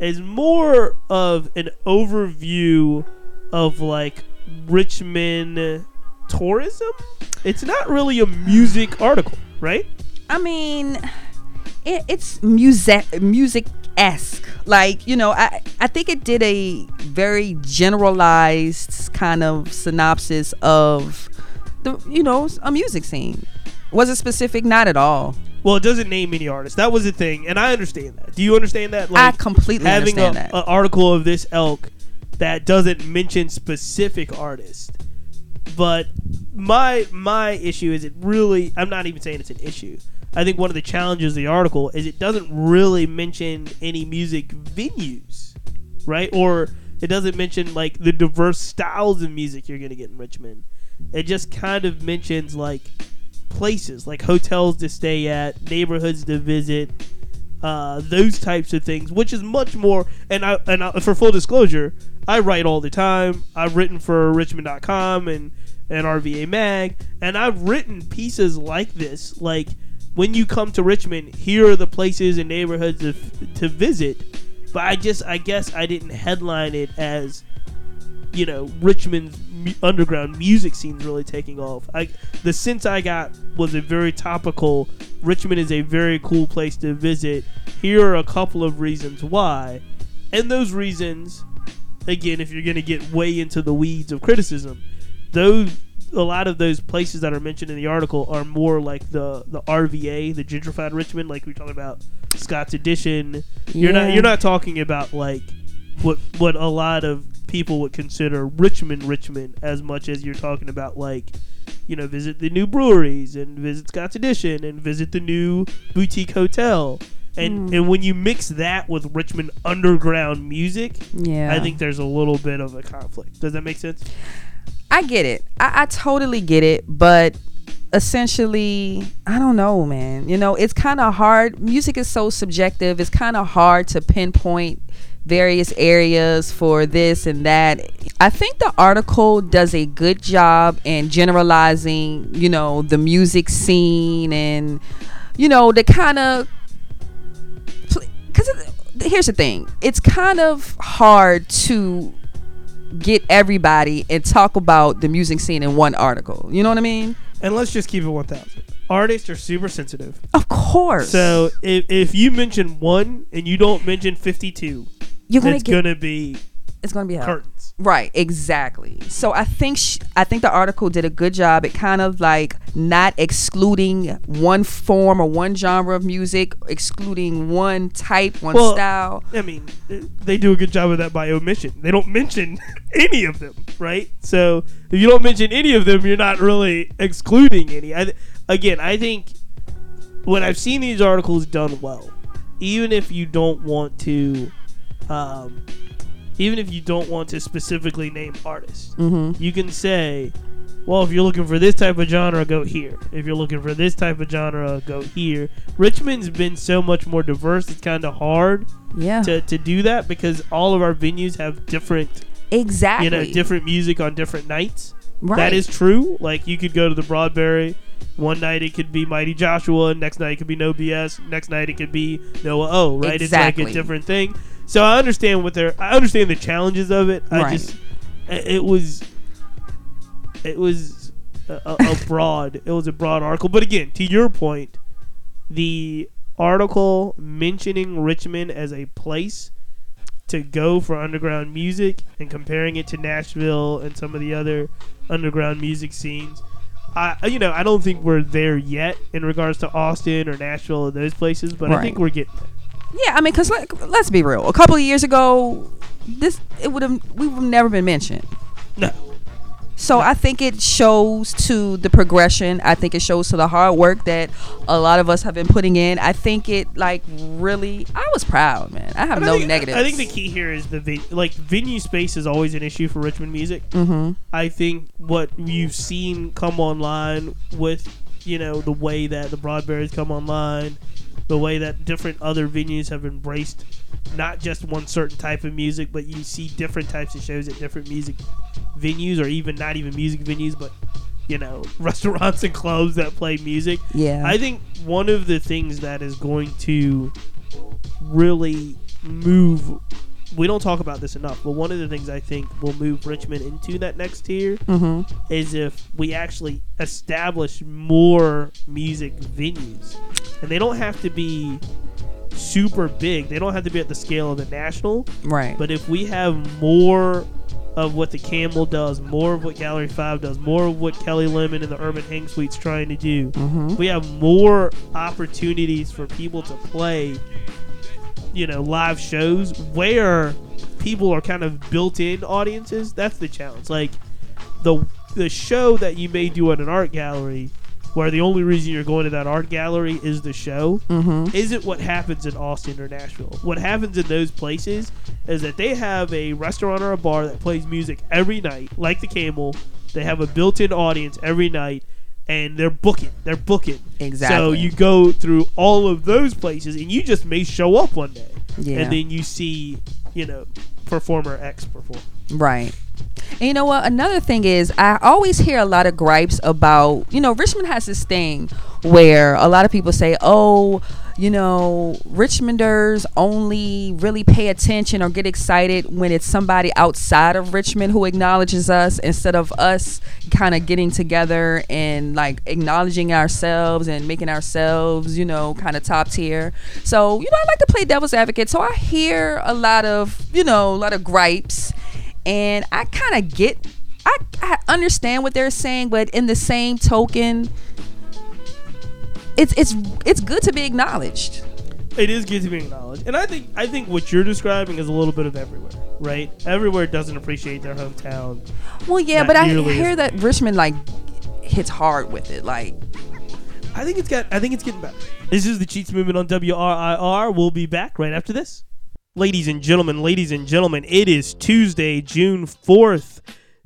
is more of an overview of like Richmond tourism. It's not really a music article, right? I mean, it, it's music music esque. Like you know, I I think it did a very generalized kind of synopsis of the you know a music scene. Was it specific? Not at all. Well, it doesn't name any artists. That was the thing, and I understand that. Do you understand that? I completely having understand a, that. a article of this elk that doesn't mention specific artists. But my my issue is it really. I'm not even saying it's an issue. I think one of the challenges of the article is it doesn't really mention any music venues, right? Or it doesn't mention like the diverse styles of music you're gonna get in Richmond. It just kind of mentions like places, like hotels to stay at, neighborhoods to visit, uh, those types of things, which is much more. And I and I, for full disclosure, I write all the time. I've written for Richmond.com and and RVA Mag, and I've written pieces like this, like when you come to Richmond, here are the places and neighborhoods to, to visit. But I just, I guess, I didn't headline it as you know Richmond's mu- underground music scene's really taking off. I the sense I got was a very topical. Richmond is a very cool place to visit. Here are a couple of reasons why, and those reasons, again, if you're going to get way into the weeds of criticism, those a lot of those places that are mentioned in the article are more like the the RVA, the gentrified Richmond, like we talked about Scott's Addition. You're not you're not talking about like what what a lot of people would consider Richmond Richmond as much as you're talking about like you know visit the new breweries and visit Scott's Addition and visit the new boutique hotel. And, Hmm. and when you mix that with Richmond underground music, Yeah, I think there's a little bit of a conflict. Does that make sense? I get it. I, I totally get it, but essentially, I don't know, man. You know, it's kind of hard. Music is so subjective. It's kind of hard to pinpoint various areas for this and that. I think the article does a good job in generalizing, you know, the music scene and, you know, the kind of. Because here's the thing it's kind of hard to get everybody and talk about the music scene in one article. You know what I mean? And let's just keep it 1,000. Artists are super sensitive. Of course. So if, if you mention one and you don't mention 52, you're gonna it's get going to be it's gonna be hell. curtains. Right, exactly. So I think sh- I think the article did a good job at kind of like not excluding one form or one genre of music, excluding one type, one Well, style. I mean, uh, they do a good job of that by omission. They don't mention [LAUGHS] any of them, right? So if you don't mention any of them, you're not really excluding any. I, again, I think when I've seen these articles done well, even if you don't want to, um, even if you don't want to specifically name artists, Mm-hmm. you can say, well, if you're looking for this type of genre, go here. If you're looking for this type of genre, go here. Richmond's been so much more diverse, it's kind of hard Yeah, to, to do that because all of our venues have different, exactly. you know, different music on different nights. Right. That is true. Like, you could go to the Broadberry. One night it could be Mighty Joshua. Next night it could be No BS. Next night it could be Noah O. Right? Exactly. It's like a different thing. So I understand what they're. I understand the challenges of it. I Right. just. It was. It was a, a, [LAUGHS] broad. It was a broad article. But again, to your point, the article mentioning Richmond as a place to go for underground music and comparing it to Nashville and some of the other underground music scenes. I you know I don't think we're there yet in regards to Austin or Nashville or those places, but I think we're getting there. Yeah, I mean, cause like, let's be real. A couple of years ago, this it would have we would have never been mentioned. No, So I think it shows to the progression. I think it shows to the hard work that a lot of us have been putting in. I think it like really. I was proud, man. I have no think, negatives. I think the key here is the like venue space is always an issue for Richmond music. Mm-hmm. I think what you've seen come online with you know the way that the Broadberries come online, the way that different other venues have embraced not just one certain type of music, but you see different types of shows at different music venues, or even not even music venues, but you know [LAUGHS] restaurants and clubs that play music. Yeah. I think one of the things that is going to really move we don't talk about this enough, but one of the things I think will move Richmond into that next tier mm-hmm. is if we actually establish more music venues. And they don't have to be super big. They don't have to be at the scale of the national, Right. but if we have more of what the Camel does, more of what Gallery 5 does, more of what Kelli Lemon and the Urban Hang Suite's trying to do, mm-hmm. we have more opportunities for people to play you know live shows where people are kind of built-in audiences that's the challenge like the the show that you may do at an art gallery where the only reason you're going to that art gallery is the show Mm-hmm. isn't what happens in Austin or Nashville. What happens in those places is that they have a restaurant or a bar that plays music every night, like the Camel. They have a built-in audience every night, and they're booking. They're booking. Exactly. So you go through all of those places, and you just may show up one day, Yeah. and then you see, you know, performer X perform. Right. And you know what? Another thing is, I always hear a lot of gripes about, you know, Richmond has this thing where a lot of people say, oh, you know, Richmonders only really pay attention or get excited when it's somebody outside of Richmond who acknowledges us instead of us kind of getting together and like acknowledging ourselves and making ourselves, you know, kind of top tier. So, you know, I like to play devil's advocate. So I hear a lot of, you know, a lot of gripes and I kind of get I, I understand what they're saying, but in the same token, it's it's it's good to be acknowledged. It is good to be acknowledged, and I think I think what you're describing is a little bit of everywhere, right? Everywhere doesn't appreciate their hometown. Well, yeah, but I hear that Richmond like hits hard with it. Like, I think it's got. I think it's getting better. This is the Cheats Movement on WRIR. We'll be back right after this. Ladies and gentlemen, ladies and gentlemen, it is Tuesday, June fourth.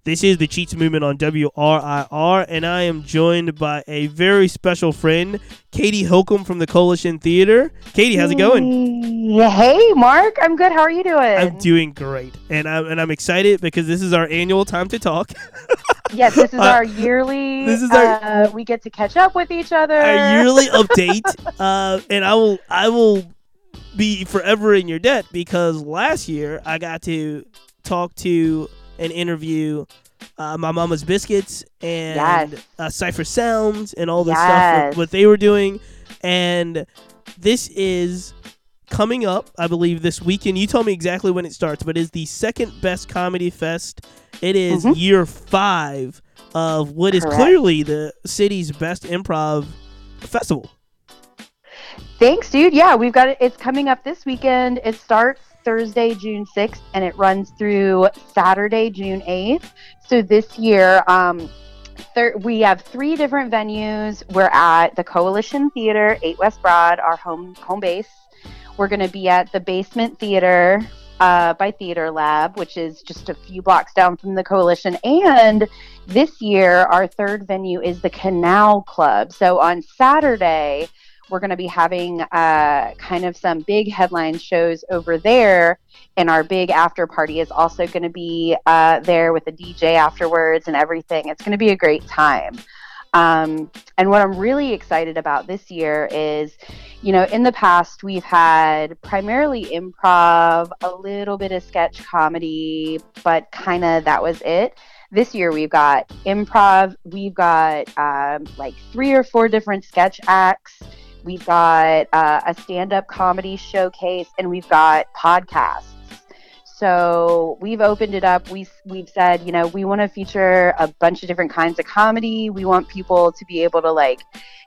This is the Cheats Movement on WRIR, and I am joined by a very special friend, Katie Holcomb from the Coalition Theater. Katie, how's it going? Hey, Mark. I'm good. How are you doing? I'm doing great, and I'm and I'm excited because this is our annual time to talk. [LAUGHS] yes, this is [LAUGHS] Uh, our yearly. this is our- uh, we get to catch up with each other. a yearly [LAUGHS] update, uh, and I will I will be forever in your debt because last year I got to talk to and interview uh, my mama's biscuits and Yes. uh, Cipha Sounds and all the stuff Yes. what, what they were doing, and this is coming up I believe this weekend. You told me exactly when it starts, but it's the second best comedy fest. It is Mhm. year five of what is Correct. clearly the city's best improv festival. Thanks, dude. Yeah, we've got it. It's coming up this weekend. It starts Thursday, June 6th, and it runs through Saturday, June 8th. So this year, um, thir- we have three different venues. We're at the Coalition Theater, 8 West Broad, our home home base. We're going to be at the Basement Theater uh, by Theater Lab, which is just a few blocks down from the Coalition. And this year, our third venue is the Canal Club. So on Saturday, we're going to be having uh, kind of some big headline shows over there. And our big after party is also going to be uh, there with a DJ afterwards and everything. It's going to be a great time. Um, and what I'm really excited about this year is, you know, in the past we've had primarily improv, a little bit of sketch comedy, but kind of that was it. This year we've got improv, we've got um, like three or four different sketch acts, we've got uh, a stand up comedy showcase, and we've got podcasts. So we've opened it up. We we've said, you know, we want to feature a bunch of different kinds of comedy. We want people to be able to like,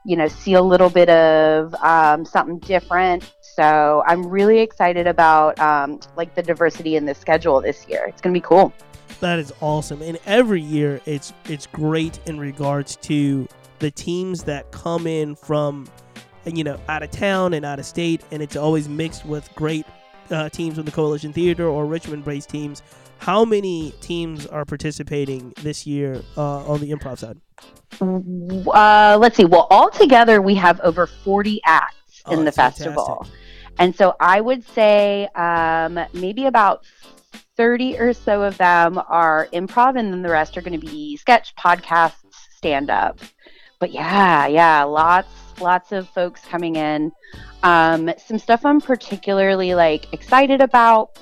you know, see a little bit of um, something different. So I'm really excited about um, like the diversity in the schedule this year. It's gonna be cool. That is awesome. And every year it's it's great in regards to the teams that come in from you know out of town and out of state and it's always mixed with great uh, teams from the coalition theater or richmond based teams how many teams are participating this year uh, on the improv side Uh, let's see. Well, altogether we have over 40 acts Oh, in the festival, fantastic. and so I would say um, maybe about 30 or so of them are improv, and then the rest are going to be sketch, podcasts, stand up. But yeah, yeah, lots, lots of folks coming in. Um, some stuff I'm particularly like excited about.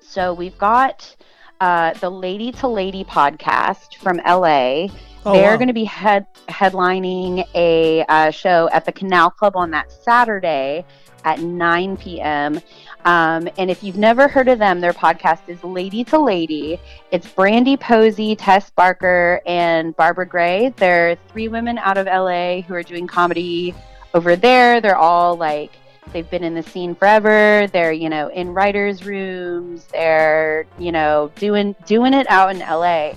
So we've got uh, the Lady to Lady podcast from LA. Oh, They're wow. going to be head headlining a uh, show at the Canal Club on that Saturday at 9 p.m. Um, and if you've never heard of them, their podcast is Lady to Lady. It's Brandie Posey, Tess Barker, and Barbara Gray. They're three women out of LA who are doing comedy over there. They're all like they've been in the scene forever. They're you know in writers' rooms. They're you know doing doing it out in LA.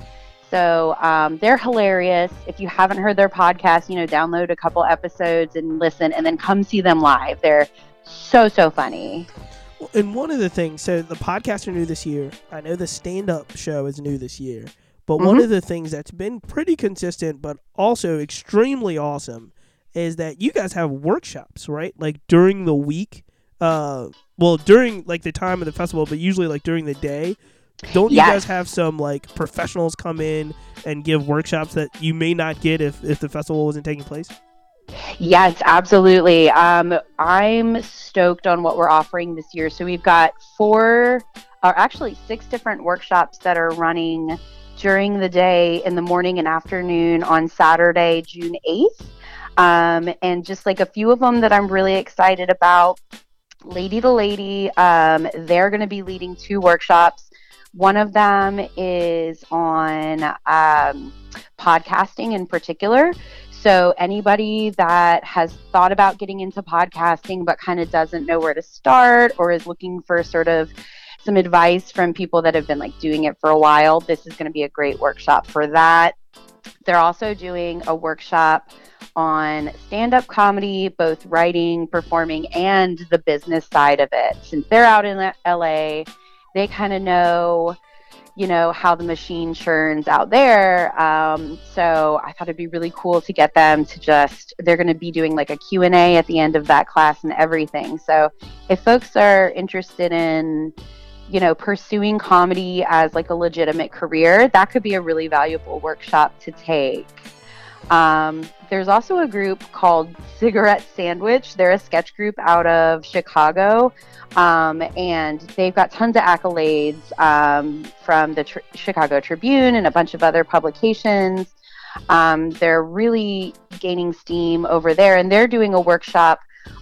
So um, they're hilarious. If you haven't heard their podcast, you know, download a couple episodes and listen, and then come see them live. They're so so funny. and one of the things so the podcasts are new this year i know the stand-up show is new this year but one Mhm. of the things that's been pretty consistent but also extremely awesome is that you guys have workshops right like during the week uh well during like the time of the festival but usually like during the day don't you Yes. guys have some like professionals come in and give workshops that you may not get if if the festival wasn't taking place Yes, absolutely. Um, I'm stoked on what we're offering this year. So we've got four, or actually six different workshops that are running during the day, in the morning and afternoon on Saturday, June 8th. Um, and just like a few of them that I'm really excited about. Lady to Lady, um, they're going to be leading two workshops. One of them is on um, podcasting in particular. So, anybody that has thought about getting into podcasting but kind of doesn't know where to start or is looking for sort of some advice from people that have been like doing it for a while, this is going to be a great workshop for that. They're also doing a workshop on stand up comedy, both writing, performing, and the business side of it. Since they're out in LA, they kind of know you know, how the machine churns out there. Um, so I thought it'd be really cool to get them to just, they're going to be doing like a Q&A at the end of that class and everything. So if folks are interested in, you know, pursuing comedy as like a legitimate career, that could be a really valuable workshop to take. Um, there's also a group called Cigarette Sandwich. They're a sketch group out of Chicago, um, and they've got tons of accolades um, from the Chicago Tribune and a bunch of other publications. Um, they're really gaining steam over there, and they're doing a workshop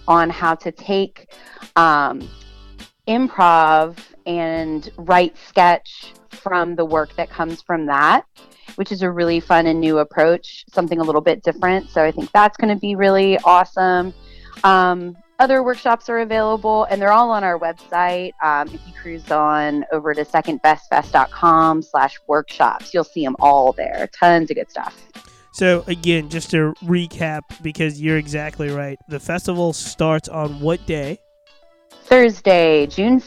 on how to take um, improv and write sketch from the work that comes from that which is a really fun and new approach, something a little bit different. So I think that's going to be really awesome. Um, other workshops are available and they're all on our website. Um, if you cruise on over to secondbestfest.com slash workshops, you'll see them all there. Tons of good stuff. So again, just to recap, because you're exactly right. The festival starts on what day? Thursday, June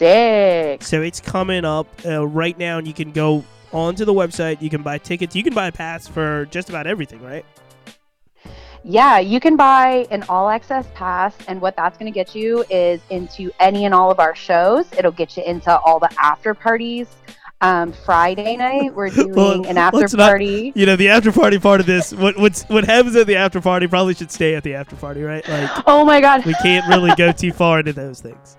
6th. So it's coming up uh, right now, and you can go onto the website. You can buy tickets. You can buy a pass for just about everything, right? Yeah, you can buy an all access pass, and what that's going to get you is into any and all of our shows. It'll get you into all the after parties. Um, Friday night, we're [LAUGHS] doing Well, an after let's not- party. You know, the after party part of this. What what's what happens at the after party probably should stay at the after party, right? Like Oh my God! we can't really go too far into those things.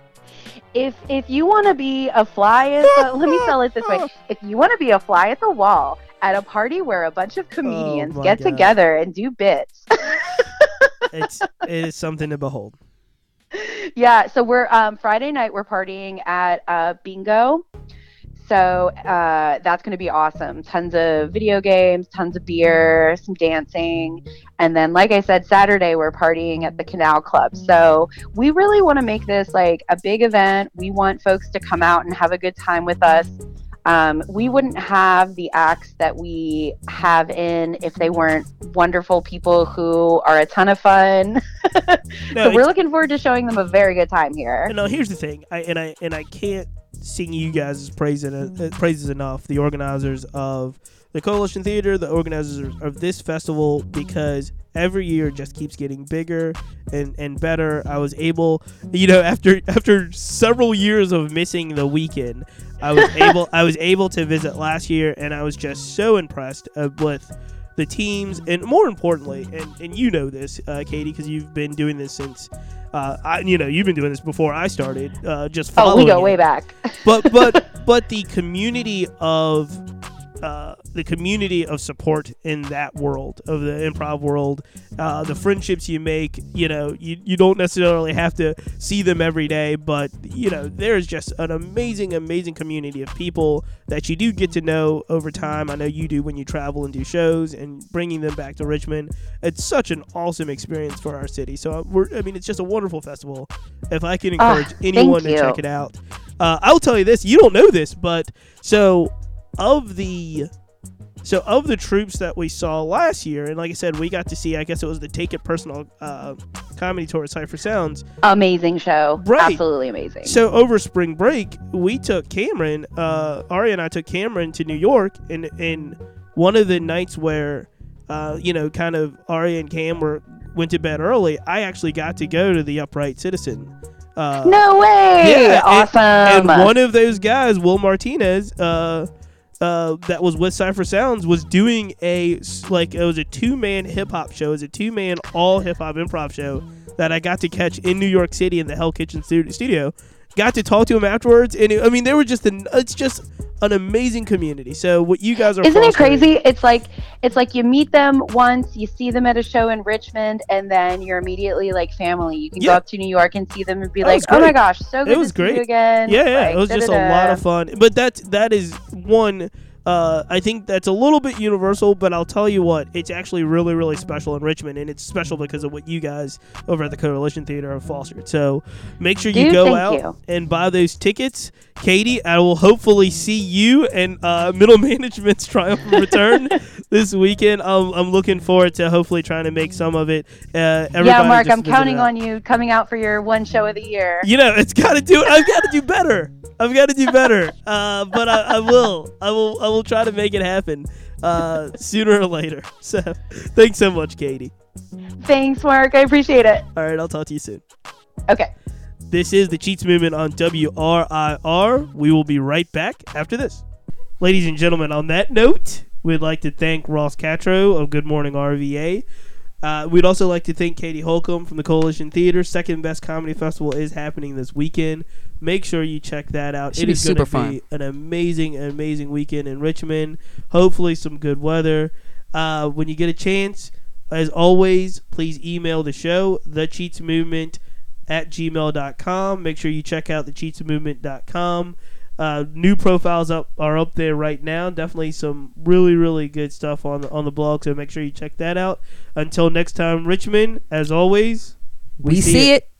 If if you want to be a fly at the, let me tell it this way [LAUGHS] if you want to be a fly at the wall at a party where a bunch of comedians Oh get God. together and do bits [LAUGHS] It's it is something to behold. yeah so we're um, friday night we're partying at uh, bingo so uh, that's going to be awesome. Tons of video games tons of beer some dancing. And then like i said saturday we're partying at the canal club. So we really want to make this like a big event. We want folks to come out and have a good time with us. Um, we wouldn't have the acts that we have in if they weren't wonderful people who are a ton of fun. [LAUGHS] No, so we're looking forward to showing them a very good time here. no. Here's the thing, I and I and I can't sing you guys' praise en- uh, praises enough. The organizers of the Coalition Theater, the organizers of this festival, because every year just keeps getting bigger and, and better. I was able, you know, after [LAUGHS] after several years of missing the weekend, I was [LAUGHS] able I was able to visit last year, and I was just so impressed uh, with the teams, and more importantly, and, and you know this, uh, Katie, because you've been doing this since. Uh, I, you know, you've been doing this before I started. Uh, just Oh, we go it way back. but but [LAUGHS] but the community of uh, the community of support in that world of the improv world, uh, the friendships you make, you know, you, you don't necessarily have to see them every day, but you know, there's just an amazing, amazing community of people that you do get to know over time. I know you do when you travel and do shows and bringing them back to Richmond. It's such an awesome experience for our city. So uh, we're, I mean, it's just a wonderful festival. If I can Ah, encourage anyone to check it out, uh, I'll tell you this: you don't know this, but so of the so of the troupes that we saw last year, and like I said, we got to see. I guess it was the Take It Personal uh, comedy tour at Cipha Sounds. Amazing show. Right. Absolutely amazing. So over spring break, we took Cameron, uh, Ari and I took Cameron to New York, and in one of the nights where, uh, you know, kind of Ari and Cam were went to bed early, I actually got to go to the Upright Citizen. Uh, no way. yeah, and- awesome. and one of those guys, Will Martinez, uh, uh, that was with Cipha Sounds, was doing a like it was a two man hip hop show. It was a two man all hip hop improv show that I got to catch in New York City in the Hell Kitchen studio. Got to talk to him afterwards, and it, I mean, they were just an it's just an amazing community. So what you guys are Isn't it crazy? It's like it's like you meet them once, you see them at a show in Richmond, and then you're immediately like family. You can Yeah. go up to New York and see them and be That like, "Oh my gosh, so good it was to see great. you again." Yeah, yeah, Like, it was just a da-da-da. lot of fun. But that's that is one Uh, I think that's a little bit universal, but I'll tell you what, it's actually really, really special in Richmond, and it's special because of what you guys over at the Coalition Theater have fostered. So make sure you Dude, go out you. and buy those tickets. Katie, I will hopefully see you and uh, Middle [LAUGHS] Management's triumphant return this weekend. I'm, I'm looking forward to hopefully trying to make some of it. Uh, Yeah, Mark, I'm counting on you coming out for your one show of the year. You know, it's got to do. I've got to do better. I've got to do better. Uh, but I, I will. I will. I will try to make it happen uh, sooner or later. [LAUGHS] So, thanks so much, Katie. Thanks, Mark. I appreciate it. All right, I'll talk to you soon. Okay. This is the Cheats Movement on WRIR. We will be right back after this. Ladies and gentlemen, on that note, we'd like to thank Ross Catrow of Good Morning RVA. Uh, we'd also like to thank Katie Holcomb from the Coalition Theater. Second Best Comedy Festival is happening this weekend. Make sure you check that out. Should it be going to fun. be an amazing, amazing weekend in Richmond. Hopefully, some good weather. Uh, when you get a chance, as always, please email the show, the Cheats Movement at gmail.com. Make sure you check out the cheatsmovement.com. Uh, new profiles up are up there right now. Definitely some really really good stuff on the, on the blog. So make sure you check that out. Until next time, Richmond. As always, We, see it.